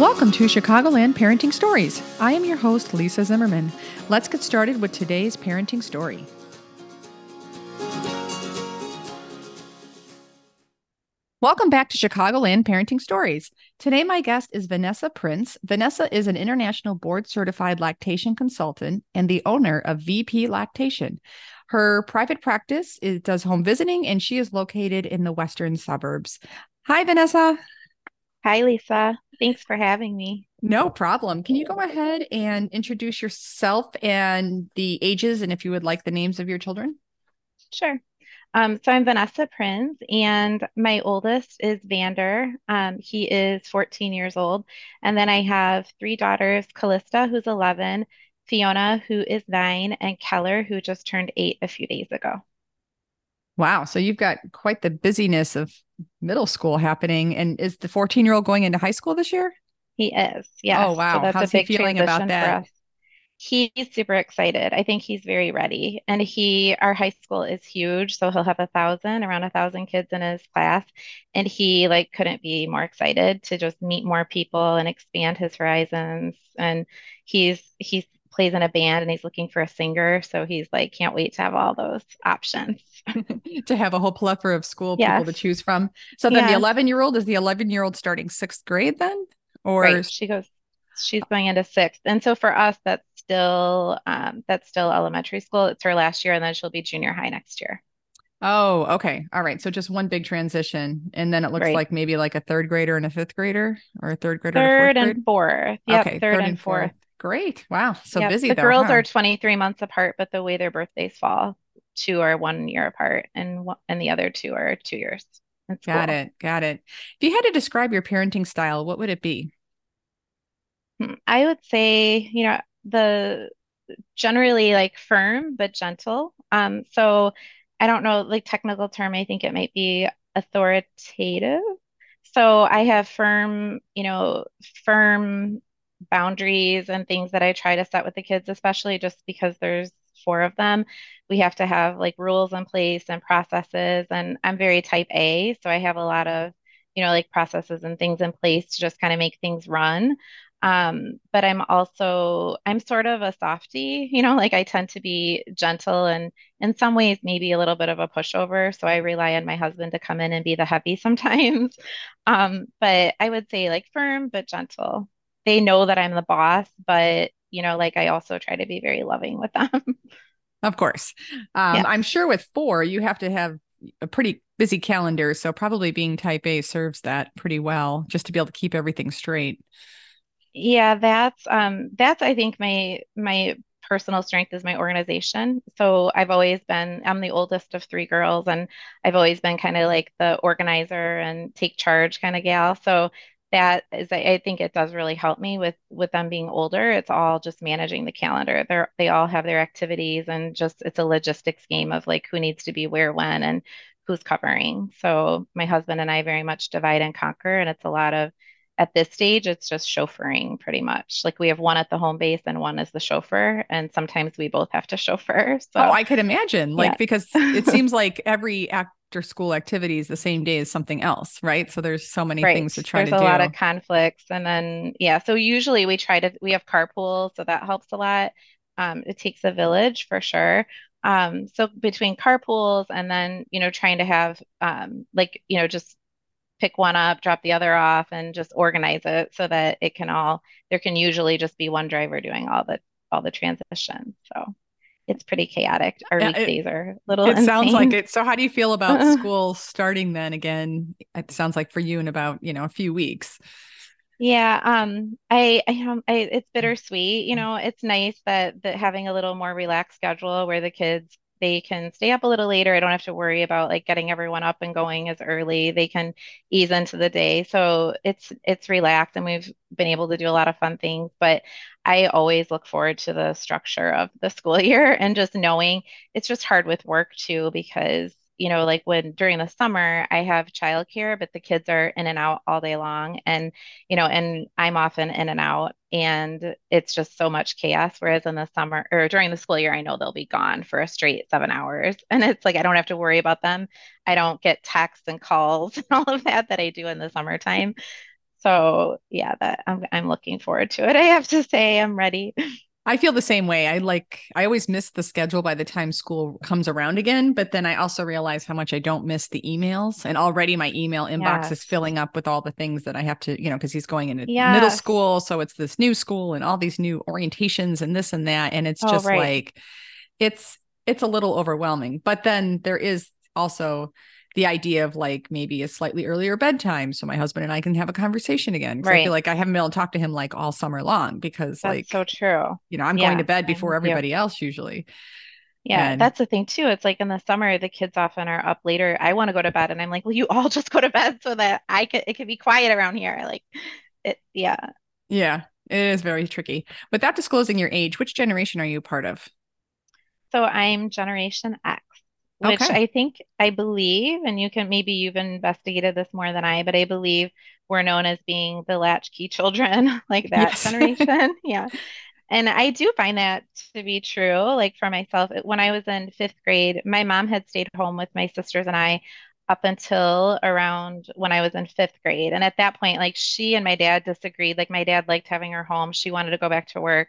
Welcome to Chicagoland Parenting Stories. I am your host, Lisa Zimmermann. Let's get started with today's parenting story. Welcome back to Chicagoland Parenting Stories. Today, my guest is Vanessa Prinz. Vanessa is an international board certified lactation consultant and the owner of VP Lactation. Her private practice is, does home visiting, and she is located in the western suburbs. Hi, Vanessa. Hi, Lisa. Thanks for having me. No problem. Can you go ahead and introduce yourself and the ages, and if you would like the names of your children? Sure. Um, so I'm Vanessa Prinz, and my oldest is Vander. Um, he is 14 years old. And then I have three daughters, Callista, who's 11, Fiona, who is nine, and Keller, who just turned eight a few days ago. Wow. So you've got quite the busyness of middle school happening. And is the 14 year old going into high school this year? He is. Yeah. Oh, wow. So that's How's a big he feeling about that? He's super excited. I think he's very ready. And he, our high school is huge. So he'll have a thousand, around a thousand kids in his class. And he like couldn't be more excited to just meet more people and expand his horizons. And he's, he's plays in a band and he's looking for a singer. So he's like, can't wait to have all those options. to have a whole plethora of school yes. people to choose from. So then the 11 year old is the 11 year old starting sixth grade then? Or right. she goes, she's going into sixth. And so for us, that's still um, that's still elementary school. It's her last year, and then she'll be junior high next year. Oh, okay. All right. So just one big transition. And then it looks right. like maybe like a third grader and a fifth grader or a third grader. Third and, and fourth. Yep, okay. Third, third and fourth. fourth. Great. Wow. So yep. busy. The though, girls huh? are 23 months apart, but the way their birthdays fall, two are one year apart and and the other two are two years. Got cool. it. Got it. If you had to describe your parenting style, what would it be? Hmm, I would say, you know, the generally like firm but gentle. Um, so I don't know, like technical term, I think it might be authoritative. So I have firm, you know, firm boundaries and things that I try to set with the kids, especially just because there's four of them. We have to have like rules in place and processes. And I'm very type A, so I have a lot of, you know, like processes and things in place to just kind of make things run. Um, but I'm also, I'm sort of a softie, you know, like I tend to be gentle and in some ways maybe a little bit of a pushover. So I rely on my husband to come in and be the heavy sometimes. Um, but I would say like firm but gentle. They know that I'm the boss, but you know, like I also try to be very loving with them. Of course. Um, yeah. I'm sure with four, you have to have a pretty busy calendar. So probably being type A serves that pretty well just to be able to keep everything straight. Yeah, that's um that's I think my my personal strength is my organization. So I've always been I'm the oldest of three girls and I've always been kind of like the organizer and take charge kind of gal. So that is I, I think it does really help me with with them being older. It's all just managing the calendar. They're they all have their activities and just it's a logistics game of like who needs to be where when and who's covering. So my husband and I very much divide and conquer and it's a lot of at this stage, it's just chauffeuring pretty much. Like we have one at the home base and one as the chauffeur, and sometimes we both have to chauffeur. Oh, so oh, I could imagine, like yeah. because it seems like every after school activities the same day as something else, right? So there's so many right. things to try there's to do. There's a lot of conflicts, and then yeah, so usually we try to we have carpool, so that helps a lot. Um, it takes a village for sure. Um, so between carpools and then you know trying to have um, like you know just pick one up, drop the other off, and just organize it so that it can all there can usually just be one driver doing all the all the transitions. So it's pretty chaotic. Our weekdays it, are a little. It insane. sounds like it. So how do you feel about school starting then again? It sounds like for you in about you know a few weeks. Yeah, um, I, I, um, I, it's bittersweet. You know, it's nice that that having a little more relaxed schedule where the kids they can stay up a little later. I don't have to worry about like getting everyone up and going as early. They can ease into the day. So it's it's relaxed and we've been able to do a lot of fun things. But I always look forward to the structure of the school year and just knowing it's just hard with work too because you know, like when during the summer I have childcare, but the kids are in and out all day long. And, you know, and I'm often in and out and it's just so much chaos. Whereas in the summer or during the school year, I know they'll be gone for a straight seven hours. And it's like I don't have to worry about them. I don't get texts and calls and all of that that I do in the summertime. So yeah, that I'm I'm looking forward to it. I have to say I'm ready. I feel the same way. I like I always miss the schedule by the time school comes around again, but then I also realize how much I don't miss the emails and already my email inbox yes. is filling up with all the things that I have to, you know, because he's going into yes. middle school, so it's this new school and all these new orientations and this and that and it's oh, just right. like it's it's a little overwhelming. But then there is also the idea of like maybe a slightly earlier bedtime so my husband and I can have a conversation again. Right. I feel like I haven't been able to talk to him like all summer long because that's like so true. You know, I'm yeah, going to bed before everybody else usually. Yeah, and, that's the thing too. It's like in the summer, the kids often are up later. I want to go to bed, and I'm like, "Well, you all just go to bed so that I could it can be quiet around here." Like, it, yeah, yeah, it is very tricky. Without disclosing your age, which generation are you part of? So I'm Generation X which okay. I think I believe, and you can maybe you've investigated this more than I, but I believe we're known as being the latchkey children, like that yes. generation. yeah. And I do find that to be true. Like for myself, when I was in fifth grade, my mom had stayed home with my sisters and I up until around when I was in fifth grade. And at that point, like she and my dad disagreed. Like my dad liked having her home. She wanted to go back to work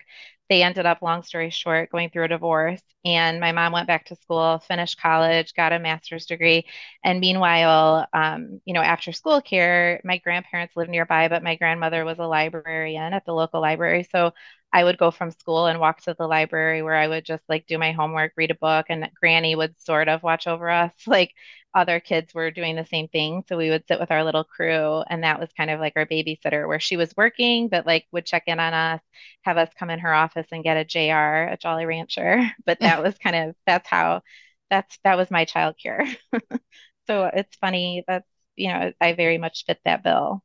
they ended up, long story short, going through a divorce. And my mom went back to school, finished college, got a master's degree. And meanwhile, um, you know, after school care, my grandparents lived nearby, but my grandmother was a librarian at the local library. So I would go from school and walk to the library where I would just like do my homework, read a book, and Granny would sort of watch over us. Like other kids were doing the same thing. So we would sit with our little crew, and that was kind of like our babysitter, where she was working, but like would check in on us, have us come in her office and get a JR, a Jolly Rancher. But that was kind of that's how that's that was my child care. so it's funny that's you know I very much fit that bill.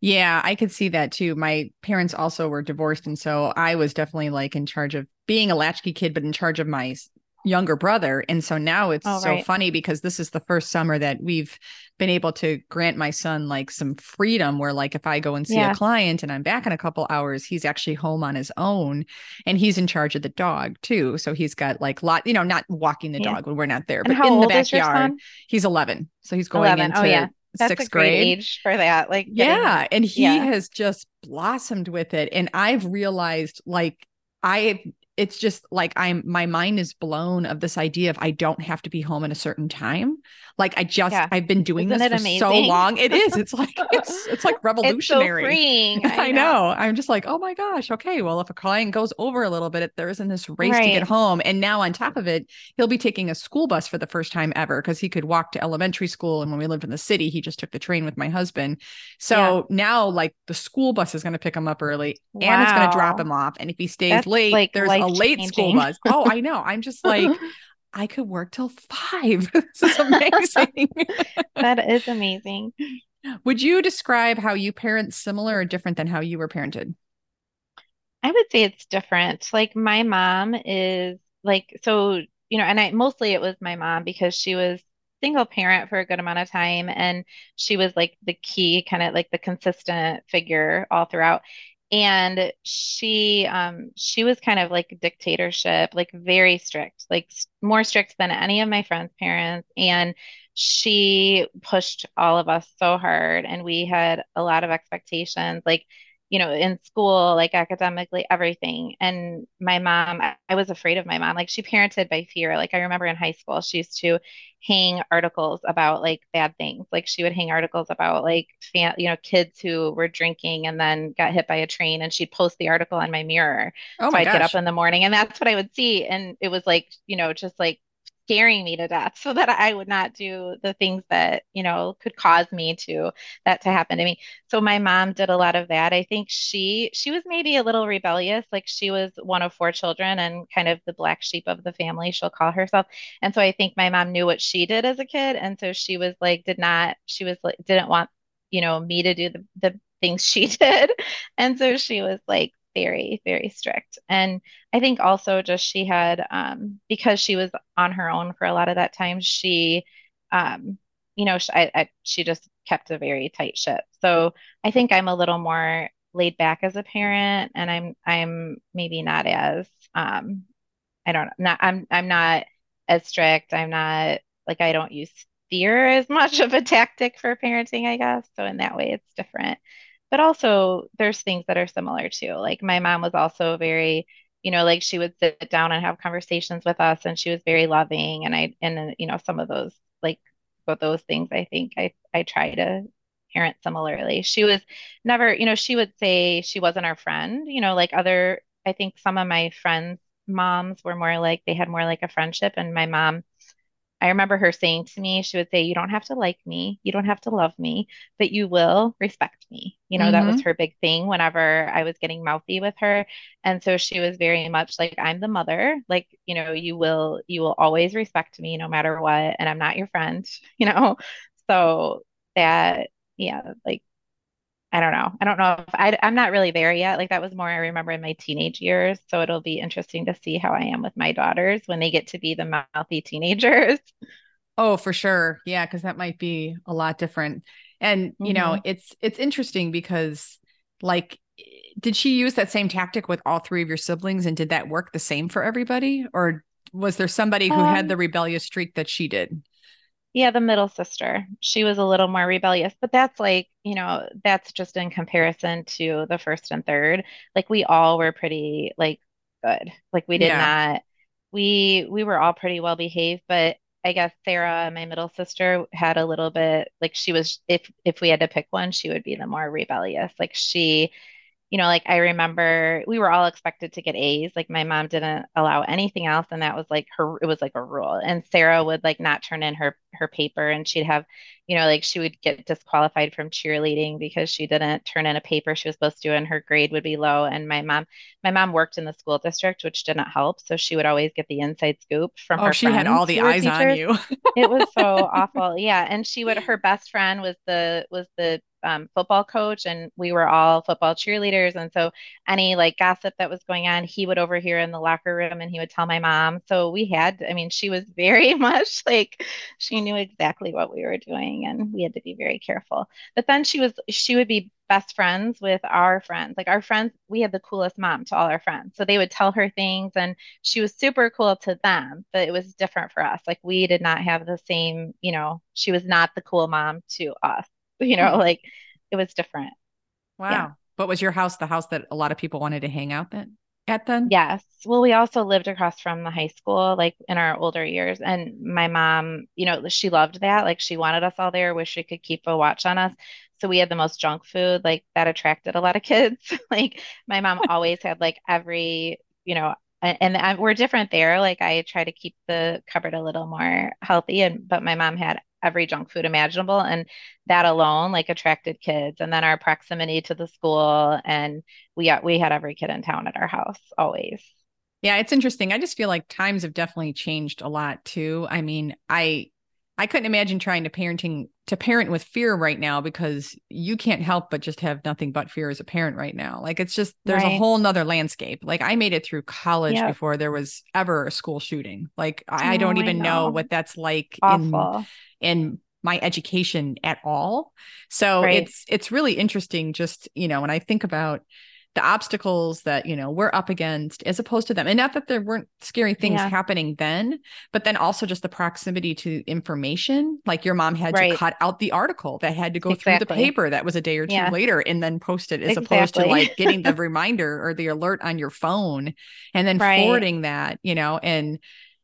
Yeah, I could see that too. My parents also were divorced. And so I was definitely like in charge of being a latchkey kid, but in charge of my younger brother. And so now it's oh, so right. funny because this is the first summer that we've been able to grant my son like some freedom where like if I go and see yeah. a client and I'm back in a couple hours, he's actually home on his own and he's in charge of the dog too. So he's got like lot, you know, not walking the yeah. dog when we're not there, but in the backyard. He's 11. So he's going 11. into oh, yeah. That's sixth grade age for that. Like, getting, yeah. And he yeah. has just blossomed with it. And I've realized like I it's just like I'm my mind is blown of this idea of I don't have to be home at a certain time. Like I just yeah. I've been doing Isn't this for amazing? so long. It is. It's like it's it's like revolutionary. It's so freeing. I, I know. know. I'm just like, oh my gosh. Okay. Well, if a client goes over a little bit, there isn't this race right. to get home. And now on top of it, he'll be taking a school bus for the first time ever because he could walk to elementary school. And when we lived in the city, he just took the train with my husband. So yeah. now like the school bus is going to pick him up early wow. and it's going to drop him off. And if he stays That's late, like there's a late school bus. Oh, I know. I'm just like, I could work till five. this is amazing. that is amazing. Would you describe how you parent similar or different than how you were parented? I would say it's different. Like my mom is like, so, you know, and I mostly it was my mom because she was single parent for a good amount of time and she was like the key kind of like the consistent figure all throughout and she um she was kind of like a dictatorship like very strict like more strict than any of my friends parents. And she pushed all of us so hard and we had a lot of expectations. Like you know, in school, like academically, everything. And my mom, I, was afraid of my mom. Like she parented by fear. Like I remember in high school, she used to hang articles about like bad things. Like she would hang articles about like, fan, you know, kids who were drinking and then got hit by a train and she'd post the article on my mirror. Oh my so I'd gosh. get up in the morning and that's what I would see. And it was like, you know, just like scaring me to death so that I would not do the things that, you know, could cause me to that to happen to me. So my mom did a lot of that. I think she she was maybe a little rebellious, like she was one of four children and kind of the black sheep of the family, she'll call herself. And so I think my mom knew what she did as a kid and so she was like did not she was like didn't want, you know, me to do the the things she did. And so she was like very, very strict. And I think also just she had, um, because she was on her own for a lot of that time, she, um, you know, she, I, I, she just kept a very tight ship. So I think I'm a little more laid back as a parent, and I'm, I'm maybe not as, um, I don't know, not, I'm, I'm not as strict. I'm not like I don't use fear as much of a tactic for parenting, I guess. So in that way, it's different. But also there's things that are similar too. Like my mom was also very, you know, like she would sit down and have conversations with us and she was very loving and I and you know, some of those like but those things I think I I try to parent similarly. She was never, you know, she would say she wasn't our friend, you know, like other I think some of my friends' moms were more like they had more like a friendship and my mom I remember her saying to me, she would say, You don't have to like me, you don't have to love me, but you will respect me. You know, that was Mm-hmm. her big thing whenever I was getting mouthy with her. And so she was very much like, I'm the mother. Like, you know, you will, you will always respect me no matter what. And I'm not your friend, you know? So that, yeah, like, I don't know. I don't know if I, I'm not really there yet. Like that was more I remember in my teenage years. So it'll be interesting to see how I am with my daughters when they get to be the mouthy teenagers. Oh, for sure. Yeah, because that might be a lot different. And, you know, hmm it's it's interesting because like did she use that same tactic with all three of your siblings and did that work the same for everybody or was there somebody who had the Um, rebellious streak that she did? Yeah, the middle sister. She was a little more rebellious, but that's like, you know, that's just in comparison to the first and third. Like we all were pretty like good. Like we did Yeah. not we we were all pretty well behaved, but I guess Sarah, my middle sister, had a little bit like she was if if we had to pick one, she would be the more rebellious. Like she you know, like I remember we were all expected to get A's. Like my mom didn't allow anything else, and that was like her, it was like a rule. And Sarah would like not turn in her her paper, and she'd have, you know, like she would get disqualified from cheerleading because she didn't turn in a paper she was supposed to, and her grade would be low. And my mom, my mom worked in the school district, which didn't help, so she would always get the inside scoop from Oh, her she had all the eyes on you. It was so awful. Yeah. And she would, her best friend was the, was the um, football coach and we were all football cheerleaders. And so any like gossip that was going on, he would overhear in the locker room and he would tell my mom. So we had, I mean, she was very much like, she knew exactly what we were doing and we had to be very careful. But then she was, she would be best friends with our friends. Like our friends, we had the coolest mom to all our friends. So they would tell her things and she was super cool to them, but it was different for us. Like we did not have the same, you know, she was not the cool mom to us, you know, like it was different. Yeah. Wow. But was your house the house that a lot of people wanted to hang out then at then? Yes. Well, we also lived across from the high school, like in our older years. And my mom, you know, she loved that. Like she wanted us all there, wish she could keep a watch on us. So we had the most junk food, like that attracted a lot of kids. Like my mom always had like every, you know, and, and I, we're different there. Like I try to keep the cupboard a little more healthy, and but my mom had every junk food imaginable, and that alone like attracted kids. And then our proximity to the school and we got we had every kid in town at our house always. Yeah, it's interesting. I just feel like times have definitely changed a lot too. I mean, I I couldn't imagine trying to parenting to parent with fear right now because you can't help but just have nothing but fear as a parent right now. Like it's just there's a whole nother landscape. Like I made it through college Yep. before there was ever a school shooting. Like I Oh, don't even know know. what that's like in in my education at all. So Right. it's it's really interesting just, you know, when I think about the obstacles that, you know, we're up against as opposed to them. And not that there weren't scary things Yeah. happening then, but then also just the proximity to information. Like your mom had to cut out the article that had to go through the paper that was a day or two Yeah. later and then post it as opposed to like getting the reminder or the alert on your phone and then Right. forwarding that, you know, and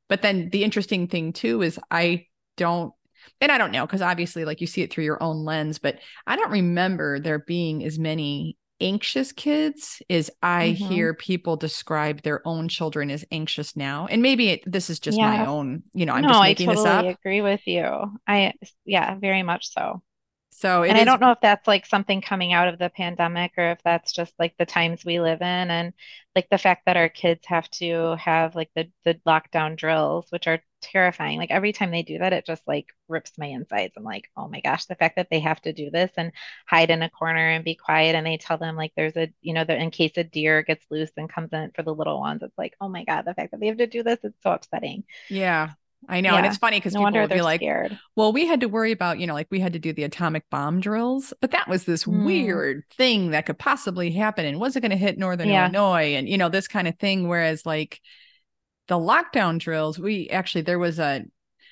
but then the interesting thing too is I don't and I don't know because obviously like you see it through your own lens, but I don't remember there being as many anxious kids is I hmm hear people describe their own children as anxious now. And maybe it, this is just my own, you know, I'm No, just I making this totally up. agree with you. I, yeah, very much so. So And I don't know if that's like something coming out of the pandemic or if that's just like the times we live in and like the fact that our kids have to have like the the lockdown drills, which are terrifying. Like every time they do that, it just like rips my insides. I'm like, oh my gosh, the fact that they have to do this and hide in a corner and be quiet and they tell them like there's a, you know, that in case a deer gets loose and comes in for the little ones, it's like, oh my God, the fact that they have to do this, it's so upsetting. Yeah, I know. And it's funny because No people will be like, scared. well, we had to worry about, you know, like we had to do the atomic bomb drills, but that was this Mm, weird thing that could possibly happen. And was it going to hit Northern yeah. Illinois? And, you know, this kind of thing. Whereas like the lockdown drills, we actually, there was a,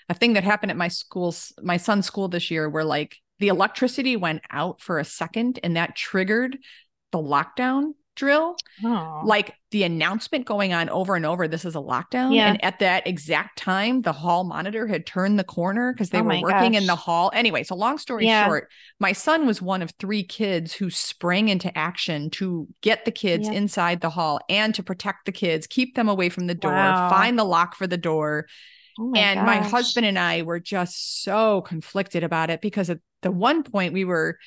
a thing that happened at my school's, my son's school this year where like the electricity went out for a second and that triggered the lockdown drill. Oh. Like the announcement going on over and over, this is a lockdown. Yeah. And at that exact time, the hall monitor had turned the corner because they Oh were working in the hall. Anyway, so long story Yeah. short, my son was one of three kids who sprang into action to get the kids Yeah. inside the hall and to protect the kids, keep them away from the door, Wow. find the lock for the door Oh my and my husband and I were just so conflicted about it because at the one point we were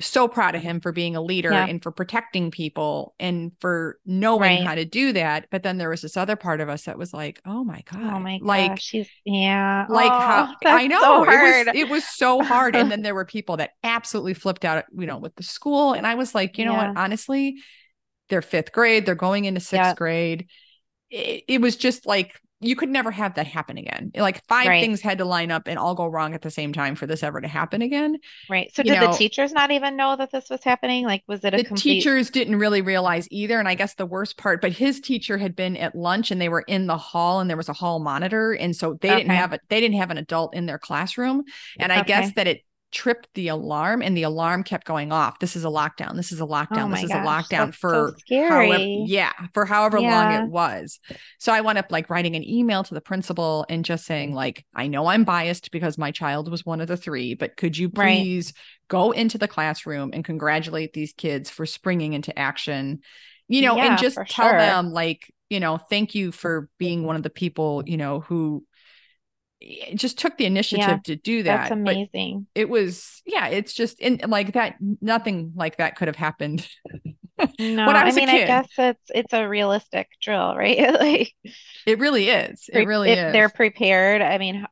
so proud of him for being a leader Yeah. and for protecting people and for knowing Right. how to do that. But then there was this other part of us that was like, oh my oh God. Oh my like gosh. She's yeah. like Oh, how I know so it was it was so hard. and then there were people that absolutely flipped out, you know, with the school. And I was like, you know Yeah. what? Honestly, they're fifth grade, they're going into sixth Yeah. grade. It, it was just like you could never have that happen again. Like five Right. things had to line up and all go wrong at the same time for this ever to happen again. Right. So you did know- the teachers not even know that this was happening? Like, was it a the complete? teachers didn't really realize either and i guess the worst part but his teacher had been at lunch and they were in the hall and there was a hall monitor and so they didn't have a they didn't have an adult in their classroom and i guess that it tripped the alarm and the alarm kept going off. This is a lockdown. This is a lockdown. Oh this is a lockdown for so scary. however yeah for however long it was. So i wound up like writing an email to the principal and just saying like i know i'm biased because my child was one of the three but could you Right. please go into the classroom and congratulate these kids for springing into action? You know Yeah, and just tell sure. them like you know thank you for being one of the people you know who eh, just took the initiative Yeah, to do that That's But amazing. it was yeah it's just in like that nothing like that could have happened No, I I mean, I guess it's it's a realistic drill, right? Like, it really is it really if is they're prepared. I mean,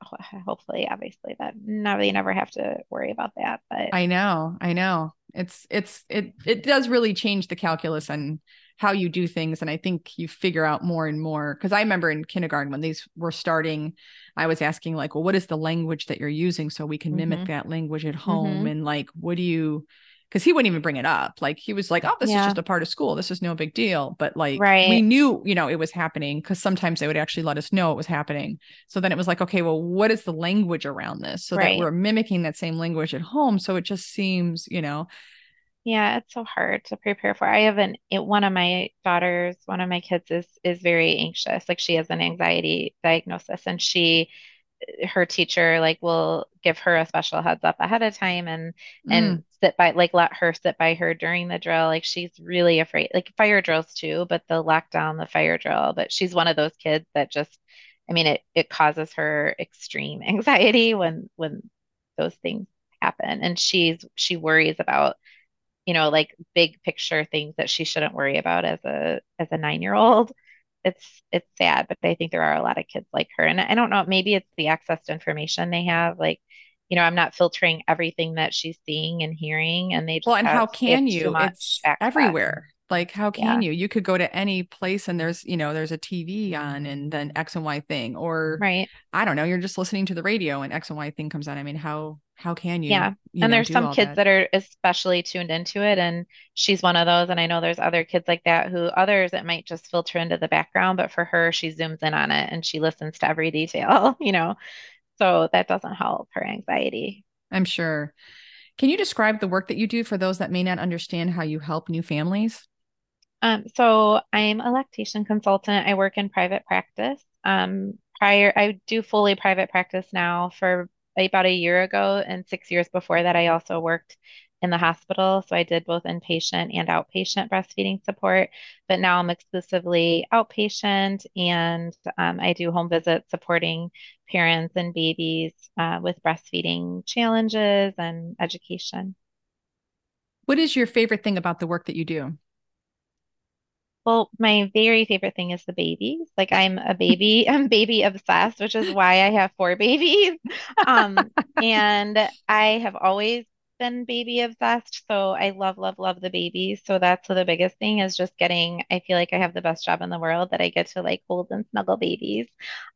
hopefully, obviously, that no, they never have to worry about that. But I know, I know. It's it's it it does really change the calculus on how you do things and I think you figure out more and more cuz I remember in kindergarten when these were starting I was asking like, well what is the language that you're using so we can mimic Mhm. that language at home Mhm. and like what do you cuz he wouldn't even bring it up. Like he was like, "Oh, this is just a part of school. This is no big deal." But like right. we knew, you know, it was happening cuz sometimes they would actually let us know it was happening. So then it was like, okay, well, what is the language around this so Right. that we're mimicking that same language at home so it just seems, you know, Yeah, it's so hard to prepare for. I have an it, one of my daughters, one of my kids is is very anxious. Like she has an anxiety diagnosis and she her teacher like will give her a special heads up ahead of time and Mm. and sit by like let her sit by her during the drill. Like she's really afraid. Like fire drills too, but the lockdown, the fire drill, but she's one of those kids that just I mean it it causes her extreme anxiety when when those things happen and she's she worries about you know, like big picture things that she shouldn't worry about as a as a nine year old. It's it's sad, but I think there are a lot of kids like her. And I don't know, maybe it's the access to information they have. Like, you know, I'm not filtering everything that she's seeing and hearing, and they just Well, and how can you? It's access. everywhere. Like, how can Yeah. you? You could go to any place and there's, you know, there's a TV on and then X and Y thing, or Right. I don't know, you're just listening to the radio and X and Y thing comes on. I mean, how how can you? Yeah. you And know, there's some kids that? that are especially tuned into it, and she's one of those. And I know there's other kids like that who others it might just filter into the background, but for her, she zooms in on it and she listens to every detail, you know. So that doesn't help her anxiety. I'm sure. Can you describe the work that you do for those that may not understand how you help new families? Um, so I'm a lactation consultant. I work in private practice. Um, prior, I do fully private practice now for about a year ago, and six years before that, I also worked in the hospital. So I did both inpatient and outpatient breastfeeding support, but now I'm exclusively outpatient, and um, I do home visits supporting parents and babies uh, with breastfeeding challenges and education. What is your favorite thing about the work that you do? Well, my very favorite thing is the babies. Like I'm a baby, I'm baby obsessed, which is why I have four babies. Um, and I have always been baby obsessed. So I love, love, love the babies. So that's the biggest thing is just getting, I feel like I have the best job in the world that I get to like hold and snuggle babies,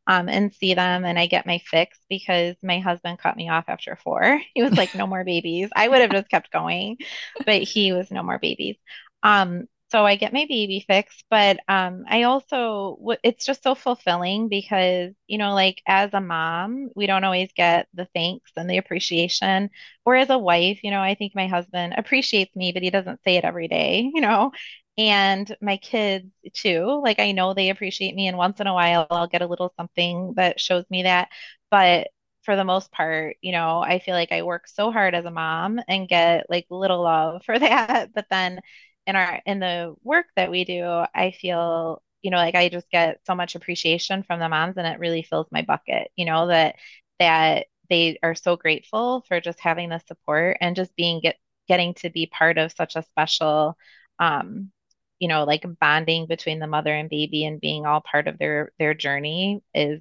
um, and see them. And I get my fix because my husband cut me off after four. He was like, no more babies. I would have just kept going, but he was no more babies. Um, so I get my baby fix, but um, I also it's just so fulfilling because you know, like as a mom, we don't always get the thanks and the appreciation, or as a wife, you know, I think my husband appreciates me, but he doesn't say it every day, you know. And my kids too, like I know they appreciate me, and once in a while I'll get a little something that shows me that. But for the most part, you know, I feel like I work so hard as a mom and get like little love for that. But then in our in the work that we do, I feel, you know, like I just get so much appreciation from the moms and it really fills my bucket, you know, that that they are so grateful for just having the support and just being get getting to be part of such a special um you know like bonding between the mother and baby and being all part of their their journey is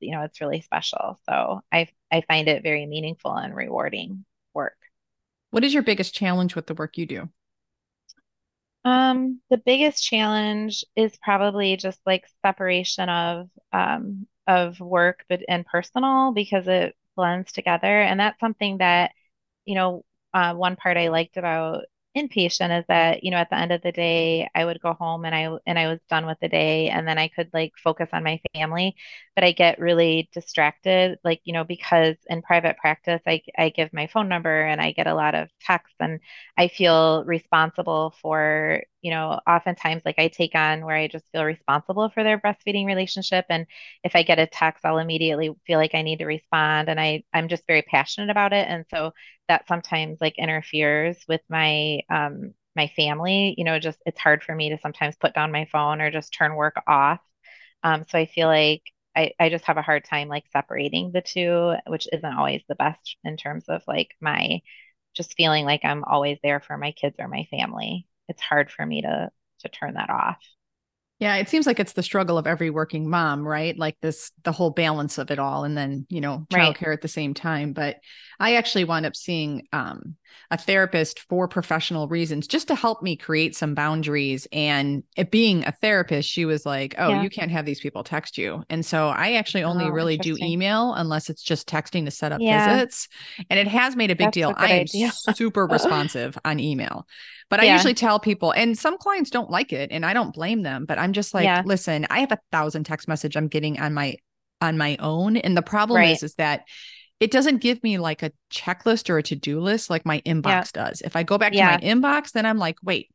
you know it's really special. So i i find it very meaningful and rewarding work. What is your biggest challenge with the work you do um the biggest challenge is probably just like separation of um of work but and personal because it blends together and that's something that you know uh, one part I liked about inpatient is that, you know, at the end of the day, I would go home and I and I was done with the day and then I could like focus on my family. But I get really distracted, like, you know, because in private practice, I I give my phone number and I get a lot of texts and I feel responsible for, you know, oftentimes like I take on where I just feel responsible for their breastfeeding relationship. And if I get a text, I'll immediately feel like I need to respond. And I I'm just very passionate about it. And so that sometimes like interferes with my um my family you know just it's hard for me to sometimes put down my phone or just turn work off. Um so i feel like I, I just have a hard time like separating the two which isn't always the best in terms of like my just feeling like i'm always there for my kids or my family. It's hard for me to to turn that off yeah, it seems like it's the struggle of every working mom, right? Like this, the whole balance of it all, and then you know, childcare right. at the same time. But I actually wound up seeing um, a therapist for professional reasons, just to help me create some boundaries. And it being a therapist, she was like, "Oh, yeah. you can't have these people text you." And so I actually only oh, really do email unless it's just texting to set up yeah. visits. And it has made a big That's deal. A I am idea. super responsive on email. But yeah. I usually tell people, and some clients don't like it, and I don't blame them. But I'm just like, listen, I have a thousand text message I'm getting on my on my own, and the problem right. is, is that it doesn't give me like a checklist or a to-do list like my inbox yeah. does. If I go back to my inbox, then I'm like, wait,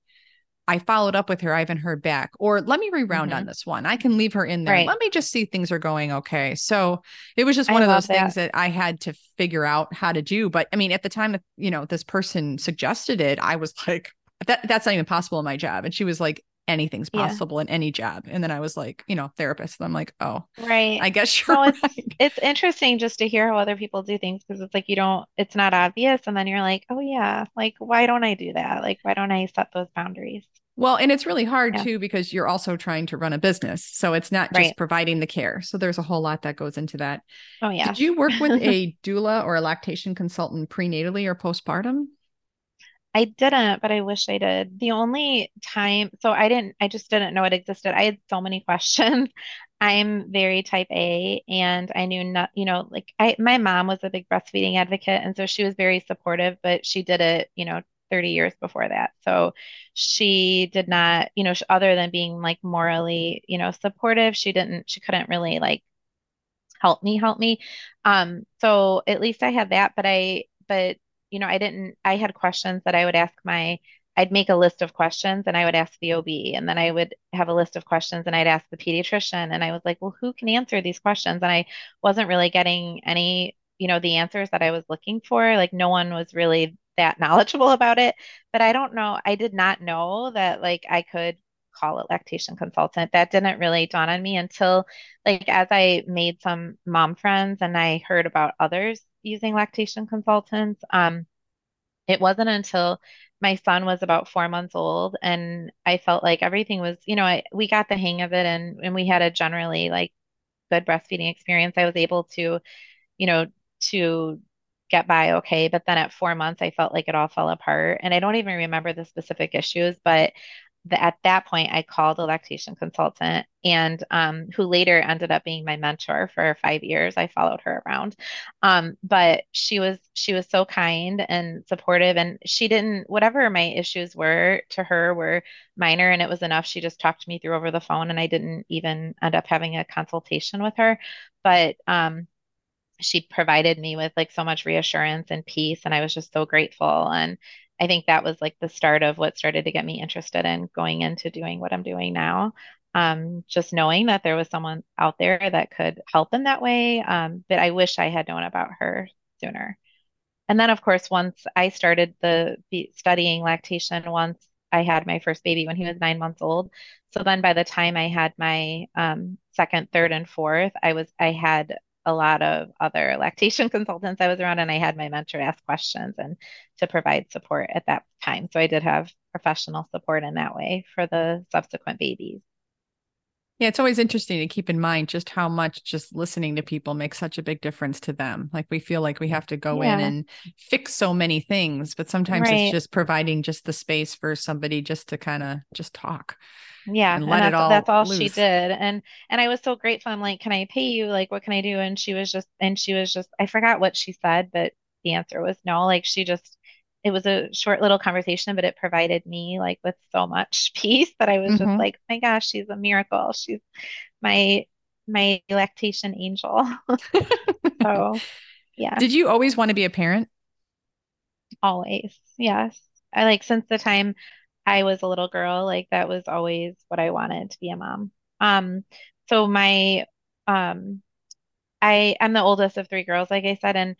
I followed up with her. I haven't heard back. Or let me reround mm-hmm. on this one. I can leave her in there. Right. Let me just see things are going okay. So it was just one I of those that. things that I had to figure out how to do. But I mean, at the time that, you know, this person suggested it, I was like, that that's not even possible in my job. And she was like, anything's possible yeah. in any job. And then I was like, you know, therapist. And I'm like, oh, right. I guess you're no, it's, right. it's interesting just to hear how other people do things because it's like you don't, it's not obvious. And then you're like, oh, yeah, like, why don't I do that? Like, why don't I set those boundaries? Well, and it's really hard yeah. too because you're also trying to run a business. So it's not just right. providing the care. So there's a whole lot that goes into that. Oh, yeah. Did you work with a doula or a lactation consultant prenatally or postpartum? I didn't, but I wish I did. The only time, so I didn't, I just didn't know it existed. I had so many questions. I'm very type A and I knew not, you know, like I, my mom was a big breastfeeding advocate. And so she was very supportive, but she did it, you know, 30 years before that. So she did not, you know, other than being like morally, you know, supportive, she didn't, she couldn't really like help me, help me. Um, so at least I had that, but I, but you know, I didn't, I had questions that I would ask my, I'd make a list of questions and I would ask the OB and then I would have a list of questions and I'd ask the pediatrician and I was like, well, who can answer these questions? And I wasn't really getting any, you know, the answers that I was looking for. Like no one was really that knowledgeable about it. But I don't know, I did not know that like I could call it lactation consultant. That didn't really dawn on me until like as I made some mom friends and I heard about others using lactation consultants. Um, it wasn't until my son was about four months old and I felt like everything was, you know, I, we got the hang of it and, and we had a generally like good breastfeeding experience. I was able to, you know, to get by okay. But then at four months, I felt like it all fell apart. And I don't even remember the specific issues, but the, at that point, I called a lactation consultant and um, who later ended up being my mentor for five years. I followed her around. Um, but she was she was so kind and supportive and she didn't whatever my issues were to her were minor and it was enough. She just talked me through over the phone and I didn't even end up having a consultation with her. But um, she provided me with like so much reassurance and peace and I was just so grateful and I think that was like the start of what started to get me interested in going into doing what I'm doing now. Um, just knowing that there was someone out there that could help in that way. Um, but I wish I had known about her sooner. And then, of course, once I started the studying lactation, once I had my first baby when he was nine months old. So then by the time I had my um, second, third, and fourth, I was I had a lot of other lactation consultants I was around, and I had my mentor ask questions and to provide support at that time. So I did have professional support in that way for the subsequent babies. Yeah, it's always interesting to keep in mind just how much just listening to people makes such a big difference to them. Like we feel like we have to go yeah. in and fix so many things, but sometimes right. it's just providing just the space for somebody just to kind of just talk. Yeah, and, and that's, all that's all loose. she did. And and I was so grateful. I'm like, can I pay you? Like, what can I do? And she was just and she was just I forgot what she said, but the answer was no. Like she just it was a short little conversation, but it provided me like with so much peace that I was mm-hmm. just like, oh my gosh, she's a miracle. She's my my lactation angel. so yeah. Did you always want to be a parent? Always. Yes. I like since the time I was a little girl, like that was always what I wanted to be a mom. Um so my um I I'm the oldest of three girls, like I said, and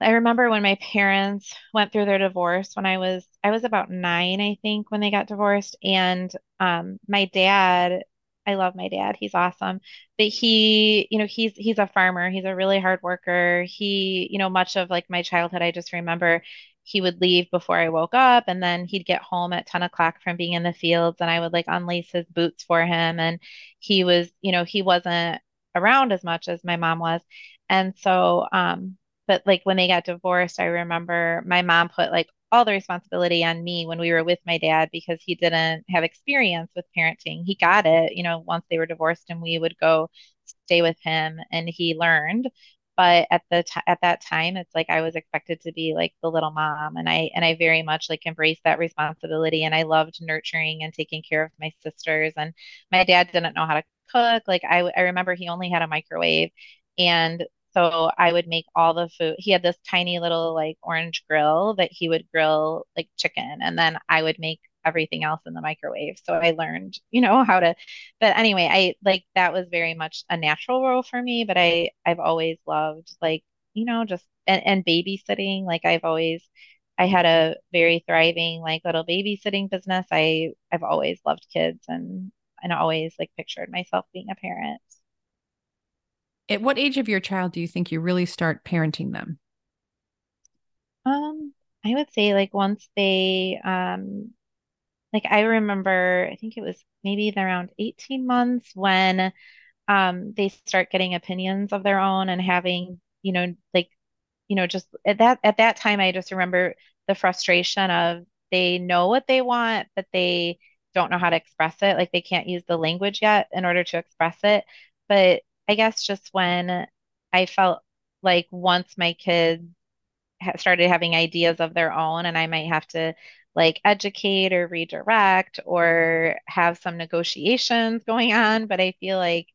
I remember when my parents went through their divorce when I was I was about nine, I think, when they got divorced. And um, my dad, I love my dad. He's awesome. But he, you know, he's he's a farmer. He's a really hard worker. He, you know, much of like my childhood, I just remember he would leave before I woke up and then he'd get home at 10 o'clock from being in the fields and I would like unlace his boots for him. And he was, you know, he wasn't around as much as my mom was. And so um but like when they got divorced, I remember my mom put like all the responsibility on me when we were with my dad because he didn't have experience with parenting. He got it, you know, once they were divorced and we would go stay with him and he learned. But at the t- at that time, it's like I was expected to be like the little mom, and I and I very much like embraced that responsibility, and I loved nurturing and taking care of my sisters. And my dad didn't know how to cook. Like I I remember he only had a microwave, and so I would make all the food. He had this tiny little like orange grill that he would grill like chicken, and then I would make everything else in the microwave. So I learned, you know, how to. But anyway, I like that was very much a natural role for me. But I I've always loved like you know just and, and babysitting. Like I've always I had a very thriving like little babysitting business. I I've always loved kids and and always like pictured myself being a parent. At what age of your child do you think you really start parenting them? Um, I would say like once they um like I remember I think it was maybe around 18 months when um they start getting opinions of their own and having, you know, like you know, just at that at that time I just remember the frustration of they know what they want, but they don't know how to express it. Like they can't use the language yet in order to express it. But I guess just when I felt like once my kids started having ideas of their own and I might have to like educate or redirect or have some negotiations going on. But I feel like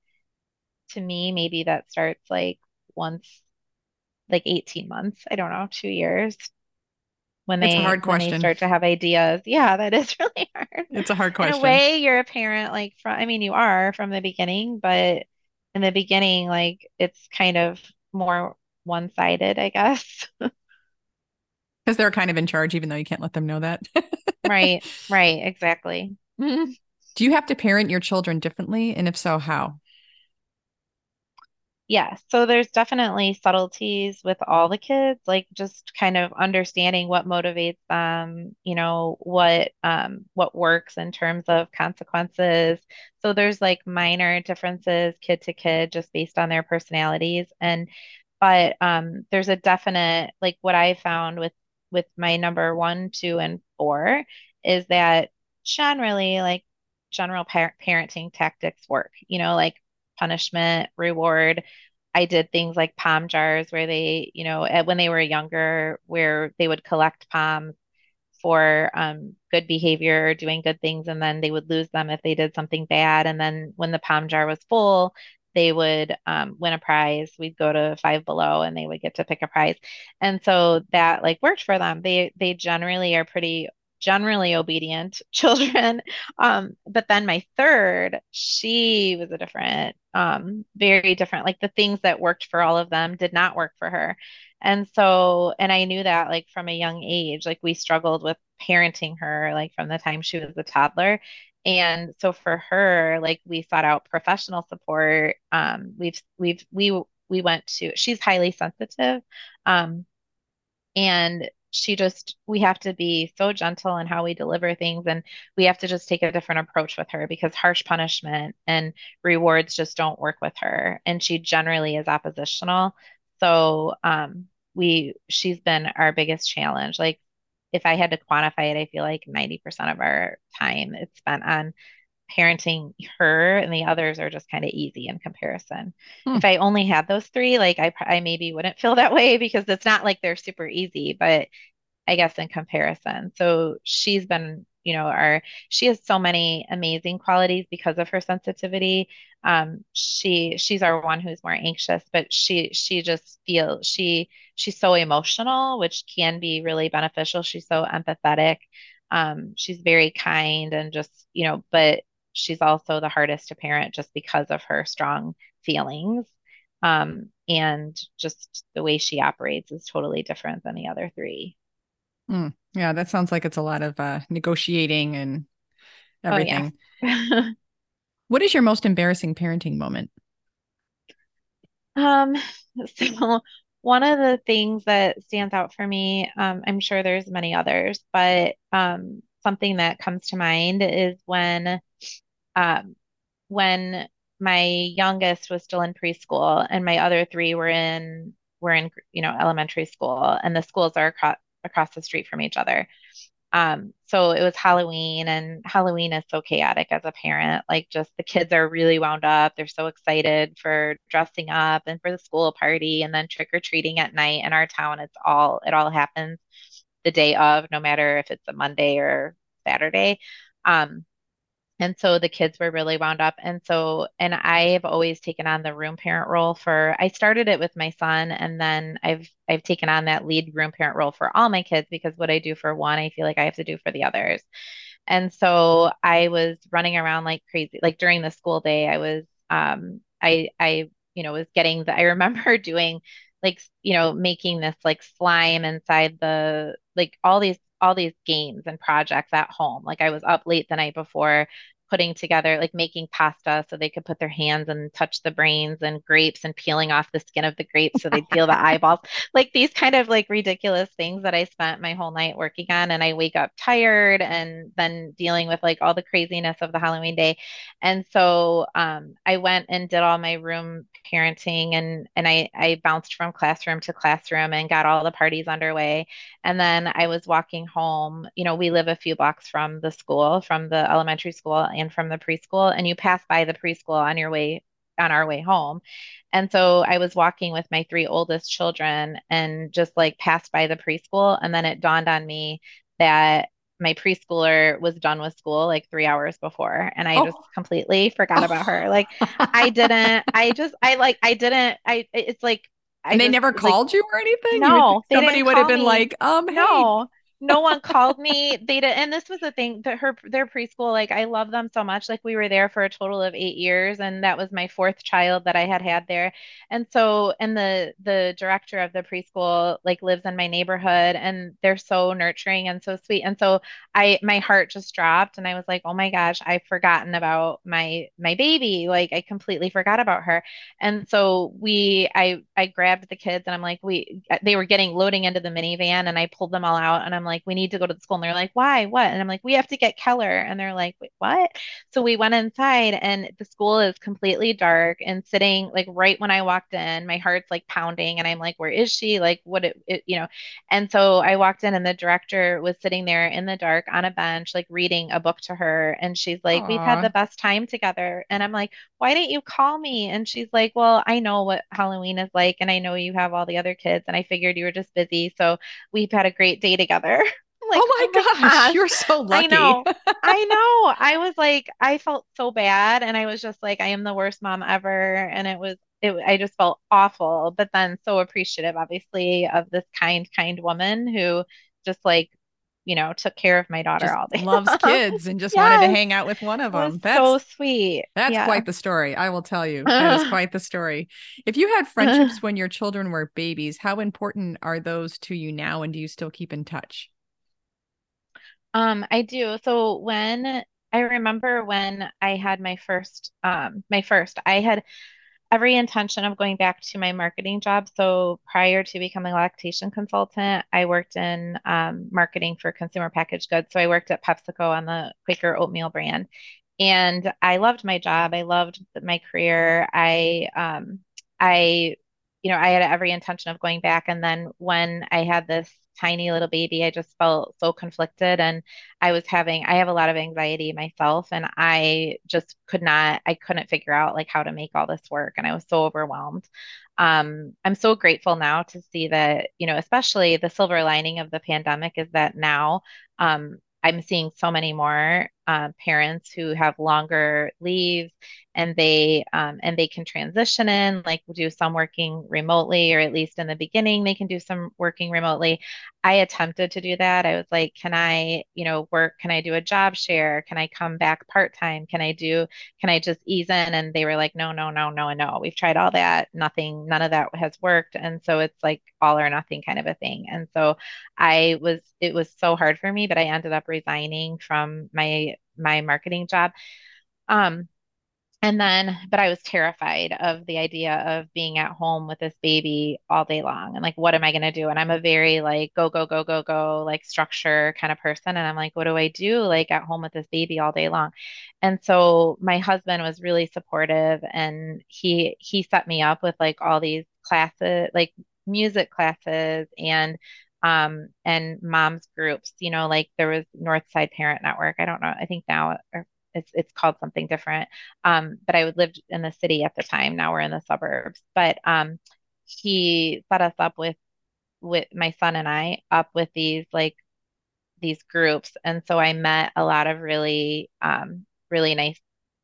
to me, maybe that starts like once, like 18 months. I don't know, two years. When they, when question. they start to have ideas. Yeah, that is really hard. It's a hard question. In a way, you're a parent, like from, I mean, you are from the beginning, but in the beginning, like it's kind of more one-sided, I guess. Because they're kind of in charge, even though you can't let them know that. right, right, exactly. Do you have to parent your children differently? And if so, how? Yeah, so there's definitely subtleties with all the kids, like just kind of understanding what motivates them, you know, what um what works in terms of consequences. So there's like minor differences kid to kid just based on their personalities and but um there's a definite like what I found with with my number 1, 2 and 4 is that generally like general par parenting tactics work, you know, like punishment, reward. I did things like palm jars where they, you know, when they were younger, where they would collect palms for um, good behavior or doing good things, and then they would lose them if they did something bad. And then when the palm jar was full, they would um, win a prize. We'd go to Five Below, and they would get to pick a prize. And so that like worked for them. They they generally are pretty generally obedient children. Um, but then my third, she was a different, um, very different. Like the things that worked for all of them did not work for her. And so, and I knew that like from a young age, like we struggled with parenting her, like from the time she was a toddler. And so for her, like we sought out professional support. Um, we've, we've, we, we went to, she's highly sensitive. Um, and she just we have to be so gentle in how we deliver things and we have to just take a different approach with her because harsh punishment and rewards just don't work with her and she generally is oppositional. So um we she's been our biggest challenge. Like if i had to quantify it i feel like 90% of our time it's spent on parenting her and the others are just kind of easy in comparison. Hmm. If I only had those three, like I, I maybe wouldn't feel that way because it's not like they're super easy, but I guess in comparison. So she's been, you know, our she has so many amazing qualities because of her sensitivity. Um, she she's our one who's more anxious, but she she just feels she she's so emotional, which can be really beneficial. She's so empathetic. Um, she's very kind and just, you know, but she's also the hardest to parent just because of her strong feelings. Um, and just the way she operates is totally different than the other three. Mm, yeah, that sounds like it's a lot of uh, negotiating and everything. Oh, yeah. what is your most embarrassing parenting moment? Um, so one of the things that stands out for me, um, I'm sure there's many others, but um, something that comes to mind is when um, when my youngest was still in preschool and my other three were in were in you know elementary school and the schools are across across the street from each other. Um, so it was Halloween, and Halloween is so chaotic as a parent. Like, just the kids are really wound up. They're so excited for dressing up and for the school party, and then trick or treating at night in our town. It's all, it all happens the day of, no matter if it's a Monday or Saturday. Um, and so the kids were really wound up. And so, and I've always taken on the room parent role for, I started it with my son and then I've, I've taken on that lead room parent role for all my kids because what I do for one, I feel like I have to do for the others. And so I was running around like crazy. Like during the school day, I was, um, I, I, you know, was getting the, I remember doing like, you know, making this like slime inside the, like all these all these games and projects at home. Like I was up late the night before putting together, like making pasta so they could put their hands and touch the brains and grapes and peeling off the skin of the grapes so they'd peel the eyeballs. Like these kind of like ridiculous things that I spent my whole night working on. And I wake up tired and then dealing with like all the craziness of the Halloween day. And so um, I went and did all my room parenting and and I, I bounced from classroom to classroom and got all the parties underway. And then I was walking home. You know, we live a few blocks from the school, from the elementary school and from the preschool, and you pass by the preschool on your way on our way home. And so I was walking with my three oldest children and just like passed by the preschool. And then it dawned on me that my preschooler was done with school like three hours before and i oh. just completely forgot about her like i didn't i just i like i didn't i it's like and they just, never called like, you or anything no somebody would have been me. like um hey. no no one called me. They did, and this was the thing that her their preschool, like I love them so much. Like we were there for a total of eight years, and that was my fourth child that I had had there. And so, and the the director of the preschool like lives in my neighborhood, and they're so nurturing and so sweet. And so I my heart just dropped, and I was like, oh my gosh, I've forgotten about my my baby. Like I completely forgot about her. And so we, I I grabbed the kids, and I'm like, we they were getting loading into the minivan, and I pulled them all out, and I'm like like, we need to go to the school. And they're like, why? What? And I'm like, we have to get Keller. And they're like, wait, what? So we went inside and the school is completely dark and sitting like right when I walked in, my heart's like pounding. And I'm like, where is she? Like, what it, it you know? And so I walked in and the director was sitting there in the dark on a bench, like reading a book to her. And she's like, Aww. we've had the best time together. And I'm like, why didn't you call me? And she's like, well, I know what Halloween is like. And I know you have all the other kids. And I figured you were just busy. So we've had a great day together. like, oh my, oh my gosh, gosh, you're so lucky. I know. I know. I was like, I felt so bad. And I was just like, I am the worst mom ever. And it was, it, I just felt awful, but then so appreciative, obviously, of this kind, kind woman who just like you know, took care of my daughter just all day. Loves kids and just yes. wanted to hang out with one of them. That's so sweet. That's yeah. quite the story. I will tell you. That is quite the story. If you had friendships when your children were babies, how important are those to you now? And do you still keep in touch? Um, I do. So when I remember when I had my first, um, my first, I had every intention of going back to my marketing job. So prior to becoming a lactation consultant, I worked in um, marketing for consumer packaged goods. So I worked at PepsiCo on the Quaker oatmeal brand. And I loved my job. I loved my career. I, um, I, you know, I had every intention of going back. And then when I had this tiny little baby, I just felt so conflicted. And I was having, I have a lot of anxiety myself, and I just could not, I couldn't figure out like how to make all this work. And I was so overwhelmed. Um, I'm so grateful now to see that, you know, especially the silver lining of the pandemic is that now um, I'm seeing so many more uh, parents who have longer leaves and they um, and they can transition in like do some working remotely or at least in the beginning they can do some working remotely. I attempted to do that. I was like can i you know work? Can i do a job share? Can i come back part-time? Can i do can i just ease in? And they were like no no no no no. We've tried all that. Nothing none of that has worked. And so it's like all or nothing kind of a thing. And so i was it was so hard for me but i ended up resigning from my my marketing job um and then, but I was terrified of the idea of being at home with this baby all day long and like, what am I going to do? And I'm a very like go, go, go, go, go, like structure kind of person. And I'm like, what do I do like at home with this baby all day long? And so my husband was really supportive and he, he set me up with like all these classes, like music classes and um, and moms groups, you know, like there was Northside Parent Network. I don't know. I think now, it's it's called something different. Um, but I lived in the city at the time. Now we're in the suburbs. But um, he set us up with with my son and I up with these like these groups, and so I met a lot of really um, really nice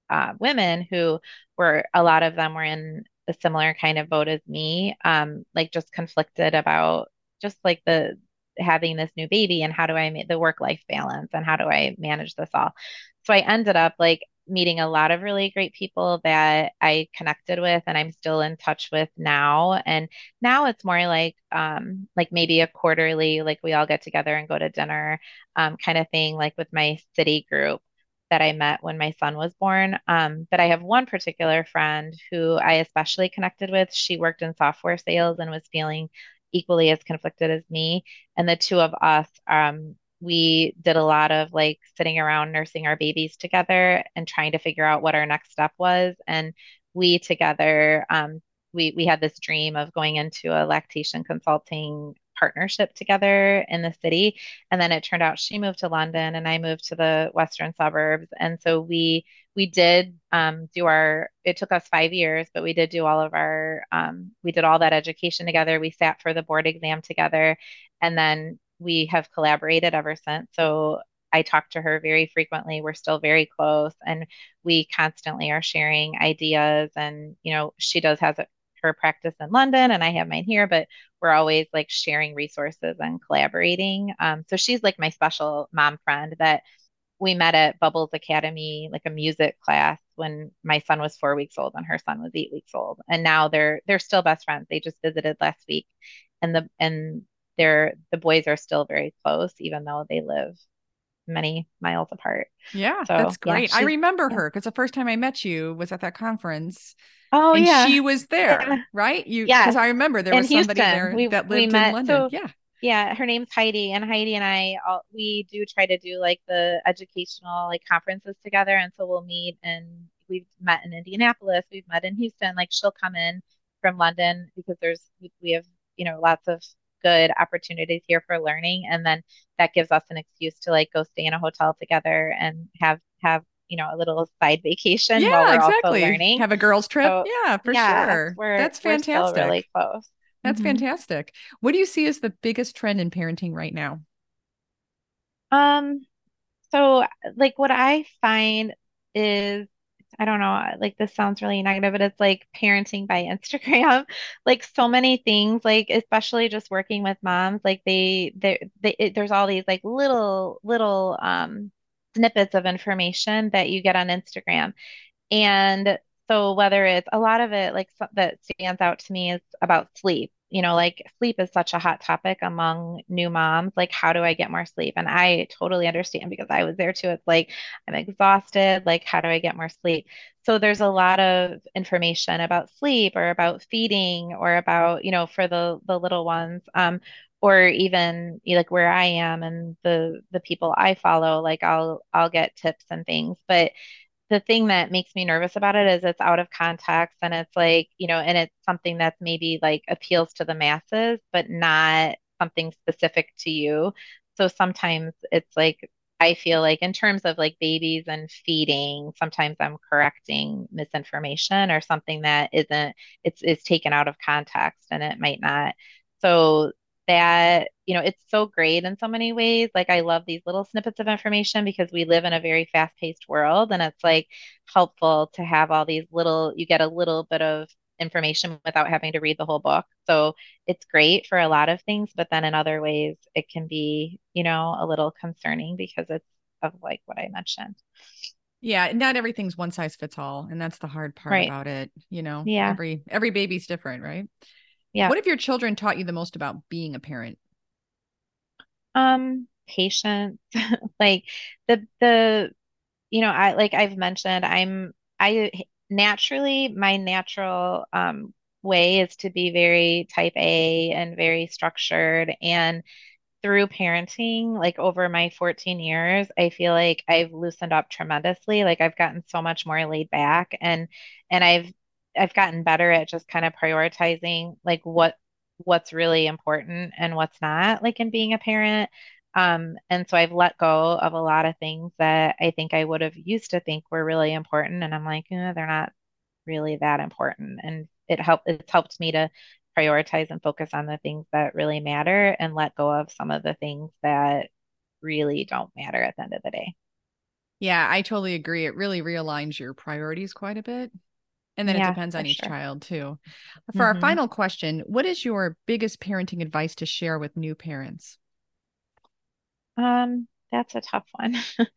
uh, women who were a lot of them were in a similar kind of boat as me, um, like just conflicted about just like the having this new baby and how do I make the work life balance and how do I manage this all. So I ended up like meeting a lot of really great people that I connected with and I'm still in touch with now. And now it's more like um like maybe a quarterly, like we all get together and go to dinner um kind of thing, like with my city group that I met when my son was born. Um, but I have one particular friend who I especially connected with. She worked in software sales and was feeling equally as conflicted as me. And the two of us um, we did a lot of like sitting around nursing our babies together and trying to figure out what our next step was. And we together, um, we we had this dream of going into a lactation consulting partnership together in the city. And then it turned out she moved to London and I moved to the western suburbs. And so we we did um, do our it took us five years, but we did do all of our um, we did all that education together. We sat for the board exam together. And then we have collaborated ever since. So I talk to her very frequently. We're still very close and we constantly are sharing ideas. And, you know, she does has a, her practice in London and I have mine here, but we're always like sharing resources and collaborating. Um, so she's like my special mom friend that we met at Bubbles Academy, like a music class when my son was four weeks old and her son was eight weeks old. And now they're they're still best friends. They just visited last week. And the and they're the boys are still very close, even though they live many miles apart. Yeah, so, that's great. Yeah, I remember yeah. her because the first time I met you was at that conference. Oh and yeah, she was there, right? You, yeah. Because I remember there was somebody there we, that lived in London. So, yeah, Yeah, her name's Heidi, and Heidi and I, all, we do try to do like the educational like conferences together, and so we'll meet and we've met in Indianapolis, we've met in Houston. Like she'll come in from London because there's we have you know lots of good opportunities here for learning, and then that gives us an excuse to like go stay in a hotel together and have have you know a little side vacation while we're also learning. Have a girls' trip. So Yeah, for yeah, sure. That's still really fantastic. close. That's hmm fantastic. What do you see as the biggest trend in parenting right now? Um, So, like, what I find is, I don't know, like, this sounds really negative, but it's like parenting by Instagram. Like, so many things, like, especially just working with moms, like, they, they, they it, there's all these, like, little, little, um, snippets of information that you get on Instagram. And so whether it's a lot of it, like that stands out to me is about sleep. You know, like sleep is such a hot topic among new moms. Like, how do I get more sleep? And I totally understand because I was there too. It's like I'm exhausted. Like, how do I get more sleep? So there's a lot of information about sleep or about feeding or about, you know, for the the little ones. Um, or even like where I am and the the people I follow, like I'll I'll get tips and things. But the thing that makes me nervous about it is it's out of context and it's like, you know, and it's something that's maybe like appeals to the masses, but not something specific to you. So sometimes it's like, I feel like in terms of like babies and feeding, sometimes I'm correcting misinformation or something that isn't, it's is taken out of context and it might not. So that, you know, it's so great in so many ways. Like I love these little snippets of information because we live in a very fast-paced world and it's like helpful to have all these little, you get a little bit of information without having to read the whole book. So it's great for a lot of things, but then in other ways it can be, you know, a little concerning because it's of like what I mentioned. Yeah, not everything's one size fits all, and that's the hard part Right. about it. You know, Yeah. every every baby's different, right? Yeah. What have your children taught you the most about being a parent? Um, patience. Like the the you know, I like I've mentioned, I'm I naturally my natural um way is to be very type A and very structured and through parenting, like over my 14 years, I feel like I've loosened up tremendously. Like I've gotten so much more laid back and and I've I've gotten better at just kind of prioritizing like what what's really important and what's not, like in being a parent. Um, and so I've let go of a lot of things that I think I would have used to think were really important. And I'm like, eh, they're not really that important. And it helped it's helped me to prioritize and focus on the things that really matter and let go of some of the things that really don't matter at the end of the day. Yeah, I totally agree. It really realigns your priorities quite a bit. And then it depends on each sure. child too. For our hmm final question, what is your biggest parenting advice to share with new parents? Um, that's a tough one.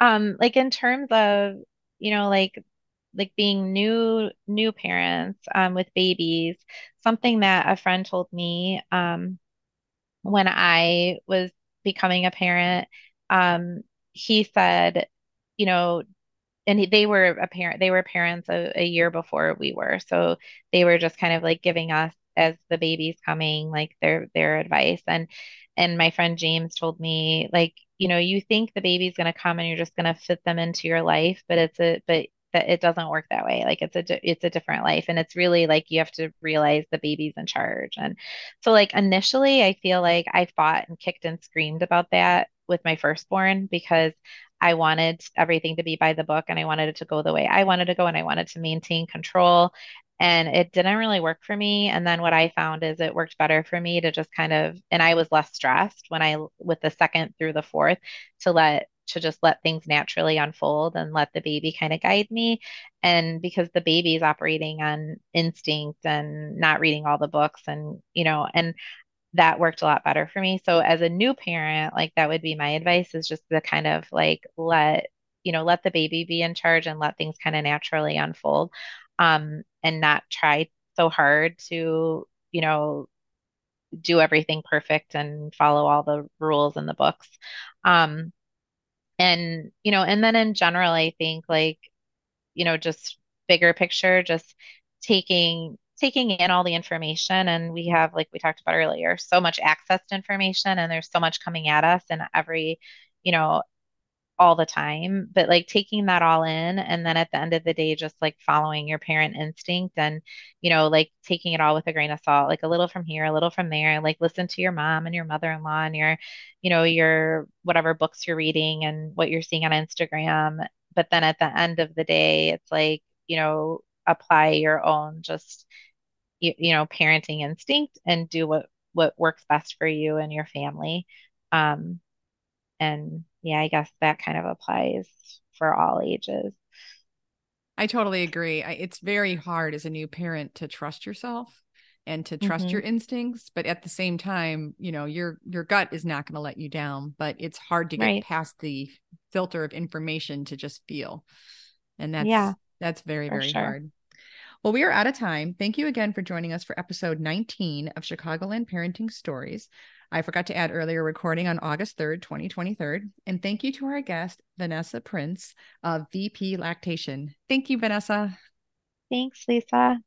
Um, like in terms of, you know, like like being new new parents um with babies, something that a friend told me um when I was becoming a parent, um, he said, you know, and they were a parent they were parents a, a year before we were. So they were just kind of like giving us as the baby's coming like their their advice. And and my friend James told me like you know you think the baby's going to come and you're just going to fit them into your life but it's a but that it doesn't work that way. Like it's a it's a different life. And it's really like you have to realize the baby's in charge. And so like initially I feel like I fought and kicked and screamed about that with my firstborn because I wanted everything to be by the book and I wanted it to go the way I wanted to go and I wanted to maintain control. And it didn't really work for me. And then what I found is it worked better for me to just kind of, and I was less stressed when I, with the second through the fourth, to let, to just let things naturally unfold and let the baby kind of guide me. And because the baby is operating on instinct and not reading all the books and, you know, and that worked a lot better for me. So as a new parent, like that would be my advice is just to kind of like let, you know, let the baby be in charge and let things kind of naturally unfold. Um, and not try so hard to, you know, do everything perfect and follow all the rules in the books. Um, and, you know, and then in general, I think like, you know, just bigger picture, just taking taking in all the information and we have like we talked about earlier so much access to information and there's so much coming at us and every you know all the time. But like taking that all in and then at the end of the day just like following your parent instinct and you know like taking it all with a grain of salt like a little from here a little from there like listen to your mom and your mother-in-law and your you know your whatever books you're reading and what you're seeing on Instagram. But then at the end of the day it's like you know apply your own just you, you know parenting instinct and do what what works best for you and your family um and yeah i guess that kind of applies for all ages i totally agree I, it's very hard as a new parent to trust yourself and to trust mm-hmm. your instincts but at the same time you know your your gut is not going to let you down but it's hard to get right. past the filter of information to just feel and that's yeah that's very very sure. hard well, we are out of time. Thank you again for joining us for episode 19 of Chicagoland Parenting Stories. I forgot to add earlier recording on August 3rd, 2023. And thank you to our guest, Vanessa Prinz of VP Lactation. Thank you, Vanessa. Thanks, Lisa.